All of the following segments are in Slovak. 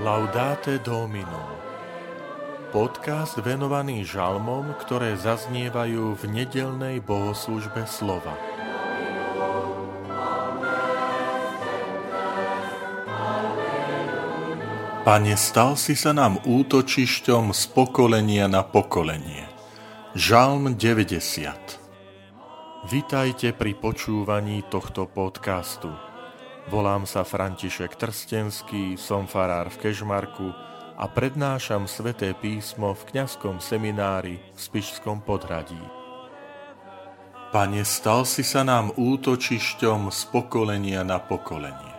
Laudate Domino Podcast venovaný žalmom, ktoré zaznievajú v nedelnej bohoslužbe slova. Pane, stal si sa nám útočišťom z pokolenia na pokolenie. Žalm 90 Vitajte pri počúvaní tohto podcastu. Volám sa František Trstenský, som farár v Kežmarku a prednášam sveté písmo v kňazskom seminári v Spišskom podhradí. Pane, stal si sa nám útočišťom z pokolenia na pokolenie.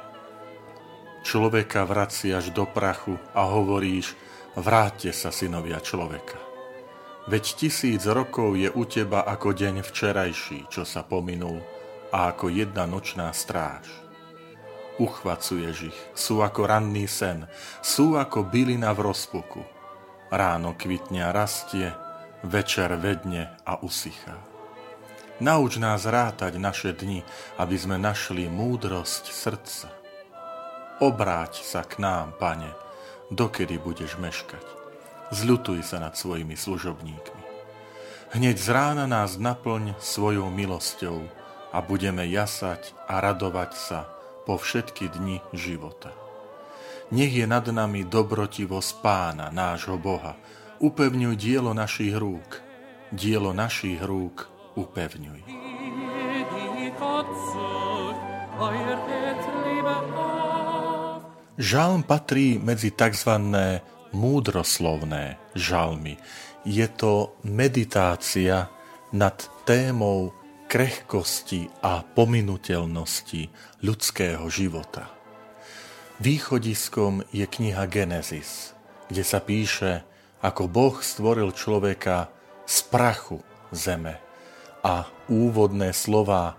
Človeka vraciaš do prachu a hovoríš, vráťte sa, synovia človeka. Veď tisíc rokov je u teba ako deň včerajší, čo sa pominul, a ako jedna nočná stráž uchvacuješ ich. Sú ako ranný sen, sú ako bylina v rozpuku. Ráno kvitne a rastie, večer vedne a usychá. Nauč nás rátať naše dni, aby sme našli múdrosť srdca. Obráť sa k nám, pane, dokedy budeš meškať. Zľutuj sa nad svojimi služobníkmi. Hneď z rána nás naplň svojou milosťou a budeme jasať a radovať sa, po všetky dni života. Nech je nad nami dobrotivosť Pána, nášho Boha. Upevňuj dielo našich rúk. Dielo našich rúk upevňuj. Žalm patrí medzi tzv. múdroslovné žalmy. Je to meditácia nad témou krehkosti a pominutelnosti ľudského života. Východiskom je kniha Genesis, kde sa píše, ako Boh stvoril človeka z prachu zeme. A úvodné slova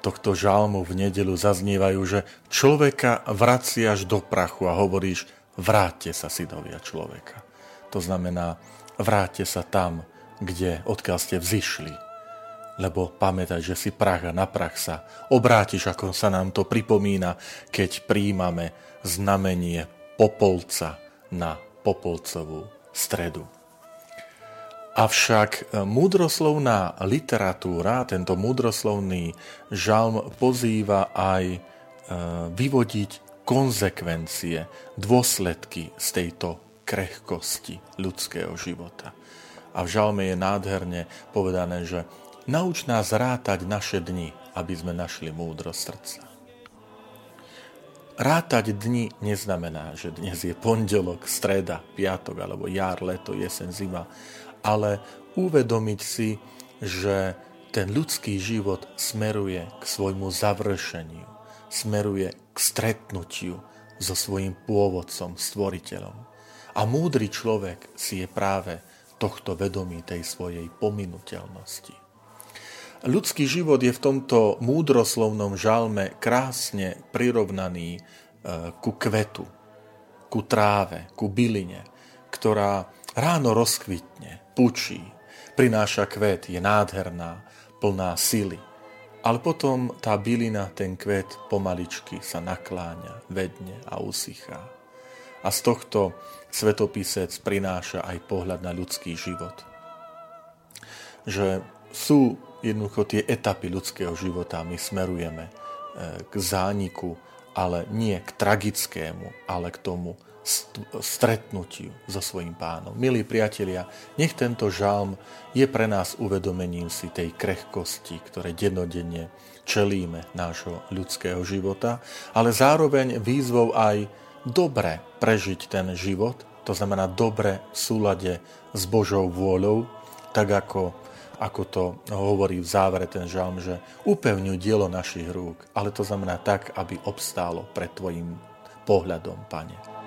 tohto žalmu v nedelu zaznievajú, že človeka vraciaš do prachu a hovoríš, vráťte sa, synovia človeka. To znamená, vráťte sa tam, kde, odkiaľ ste vzýšli, lebo pamätaj, že si prach a na prach sa obrátiš, ako sa nám to pripomína, keď príjmame znamenie popolca na popolcovú stredu. Avšak múdroslovná literatúra, tento múdroslovný žalm pozýva aj e, vyvodiť konsekvencie, dôsledky z tejto krehkosti ľudského života. A v žalme je nádherne povedané, že Nauč nás rátať naše dni, aby sme našli múdro srdca. Rátať dni neznamená, že dnes je pondelok, streda, piatok alebo jar, leto, jesen, zima, ale uvedomiť si, že ten ľudský život smeruje k svojmu završeniu, smeruje k stretnutiu so svojím pôvodcom, stvoriteľom. A múdry človek si je práve tohto vedomý tej svojej pominuteľnosti. Ľudský život je v tomto múdroslovnom žalme krásne prirovnaný e, ku kvetu, ku tráve, ku byline, ktorá ráno rozkvitne, pučí, prináša kvet, je nádherná, plná sily. Ale potom tá bylina, ten kvet pomaličky sa nakláňa, vedne a usychá. A z tohto svetopisec prináša aj pohľad na ľudský život. Že sú jednoducho tie etapy ľudského života. My smerujeme e, k zániku, ale nie k tragickému, ale k tomu stretnutiu so svojím pánom. Milí priatelia, nech tento žalm je pre nás uvedomením si tej krehkosti, ktoré dennodenne čelíme nášho ľudského života, ale zároveň výzvou aj dobre prežiť ten život, to znamená dobre v súlade s Božou vôľou, tak ako ako to hovorí v závere ten žalm, že upevňuj dielo našich rúk, ale to znamená tak, aby obstálo pred Tvojim pohľadom, Pane.